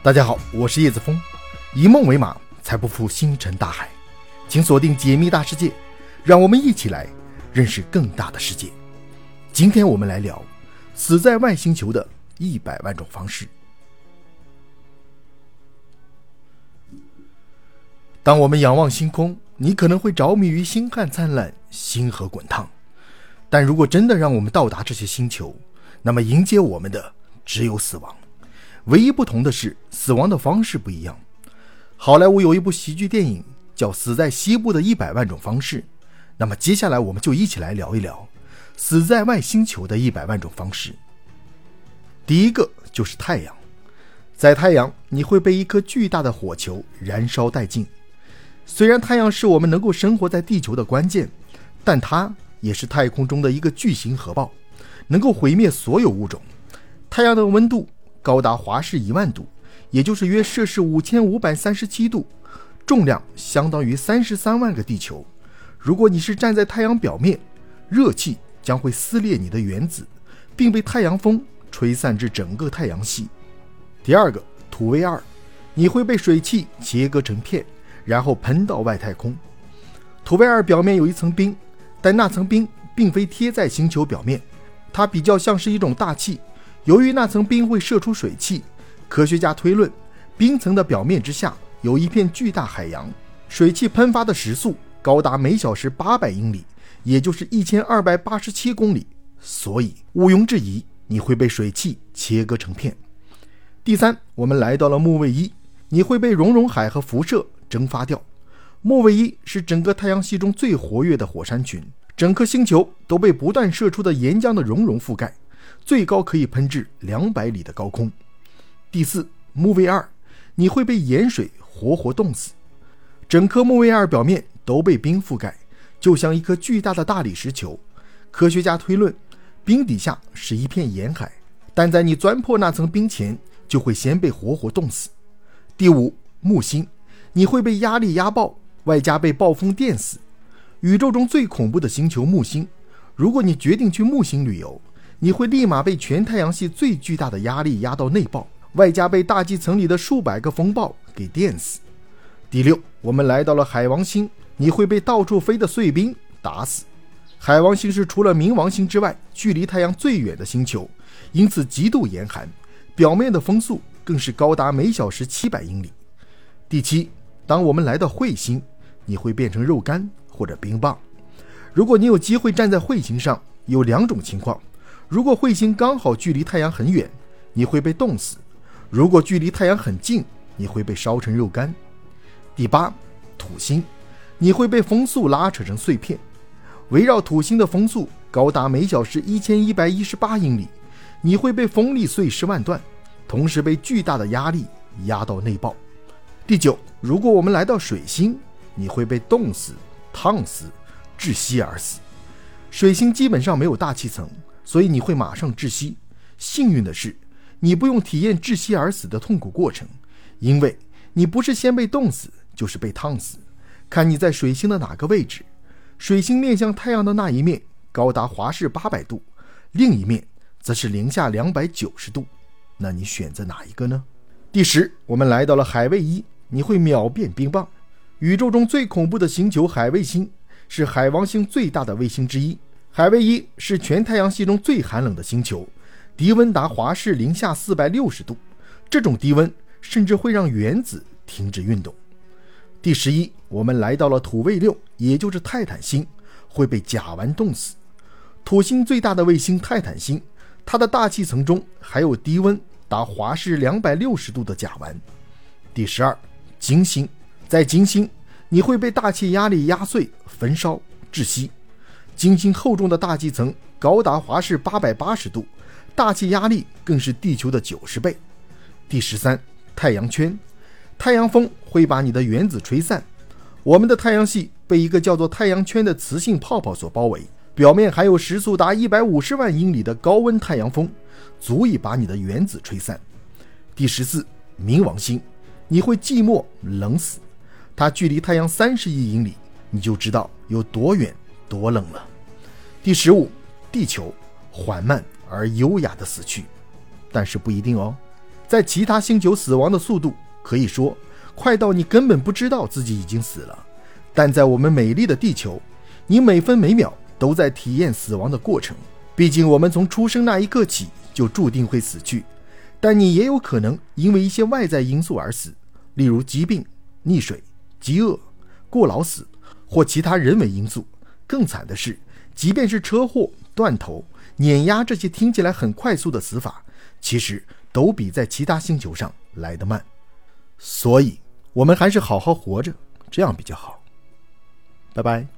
大家好，我是叶子峰，以梦为马，才不负星辰大海。请锁定解密大世界，让我们一起来认识更大的世界。今天我们来聊死在外星球的一百万种方式。当我们仰望星空，你可能会着迷于星汉灿烂、星河滚烫。但如果真的让我们到达这些星球，那么迎接我们的只有死亡。唯一不同的是，死亡的方式不一样。好莱坞有一部喜剧电影叫《死在西部的一百万种方式》，那么接下来我们就一起来聊一聊死在外星球的一百万种方式。第一个就是太阳，在太阳你会被一颗巨大的火球燃烧殆尽。虽然太阳是我们能够生活在地球的关键，但它也是太空中的一个巨型核爆，能够毁灭所有物种。太阳的温度。高达华氏一万度，也就是约摄氏五千五百三十七度，重量相当于三十三万个地球。如果你是站在太阳表面，热气将会撕裂你的原子，并被太阳风吹散至整个太阳系。第二个土卫二，你会被水汽切割成片，然后喷到外太空。土卫二表面有一层冰，但那层冰并非贴在星球表面，它比较像是一种大气。由于那层冰会射出水汽，科学家推论，冰层的表面之下有一片巨大海洋，水汽喷发的时速高达每小时八百英里，也就是一千二百八十七公里。所以毋庸置疑，你会被水汽切割成片。第三，我们来到了木卫一，你会被熔融海和辐射蒸发掉。木卫一是整个太阳系中最活跃的火山群，整颗星球都被不断射出的岩浆的熔融覆盖。最高可以喷至两百里的高空。第四，木卫二，你会被盐水活活冻死。整颗木卫二表面都被冰覆盖，就像一颗巨大的大理石球。科学家推论，冰底下是一片盐海，但在你钻破那层冰前，就会先被活活冻死。第五，木星，你会被压力压爆，外加被暴风电死。宇宙中最恐怖的星球木星，如果你决定去木星旅游。你会立马被全太阳系最巨大的压力压到内爆，外加被大气层里的数百个风暴给电死。第六，我们来到了海王星，你会被到处飞的碎冰打死。海王星是除了冥王星之外距离太阳最远的星球，因此极度严寒，表面的风速更是高达每小时七百英里。第七，当我们来到彗星，你会变成肉干或者冰棒。如果你有机会站在彗星上，有两种情况。如果彗星刚好距离太阳很远，你会被冻死；如果距离太阳很近，你会被烧成肉干。第八，土星，你会被风速拉扯成碎片。围绕土星的风速高达每小时一千一百一十八英里，你会被风力碎尸万段，同时被巨大的压力压到内爆。第九，如果我们来到水星，你会被冻死、烫死、窒息而死。水星基本上没有大气层。所以你会马上窒息。幸运的是，你不用体验窒息而死的痛苦过程，因为你不是先被冻死，就是被烫死。看你在水星的哪个位置。水星面向太阳的那一面高达华氏八百度，另一面则是零下两百九十度。那你选择哪一个呢？第十，我们来到了海卫一，你会秒变冰棒。宇宙中最恐怖的星球海卫星是海王星最大的卫星之一。海卫一是全太阳系中最寒冷的星球，低温达华氏零下四百六十度，这种低温甚至会让原子停止运动。第十一，我们来到了土卫六，也就是泰坦星，会被甲烷冻死。土星最大的卫星泰坦星，它的大气层中还有低温达华氏两百六十度的甲烷。第十二，金星，在金星你会被大气压力压碎、焚烧、窒息。晶晶厚重的大气层高达华氏八百八十度，大气压力更是地球的九十倍。第十三，太阳圈，太阳风会把你的原子吹散。我们的太阳系被一个叫做太阳圈的磁性泡泡所包围，表面还有时速达一百五十万英里的高温太阳风，足以把你的原子吹散。第十四，冥王星，你会寂寞冷死。它距离太阳三十亿英里，你就知道有多远。多冷了。第十五，地球缓慢而优雅的死去，但是不一定哦。在其他星球死亡的速度可以说快到你根本不知道自己已经死了，但在我们美丽的地球，你每分每秒都在体验死亡的过程。毕竟我们从出生那一刻起就注定会死去，但你也有可能因为一些外在因素而死，例如疾病、溺水、饥饿、过劳死或其他人为因素。更惨的是，即便是车祸、断头、碾压这些听起来很快速的死法，其实都比在其他星球上来得慢。所以，我们还是好好活着，这样比较好。拜拜。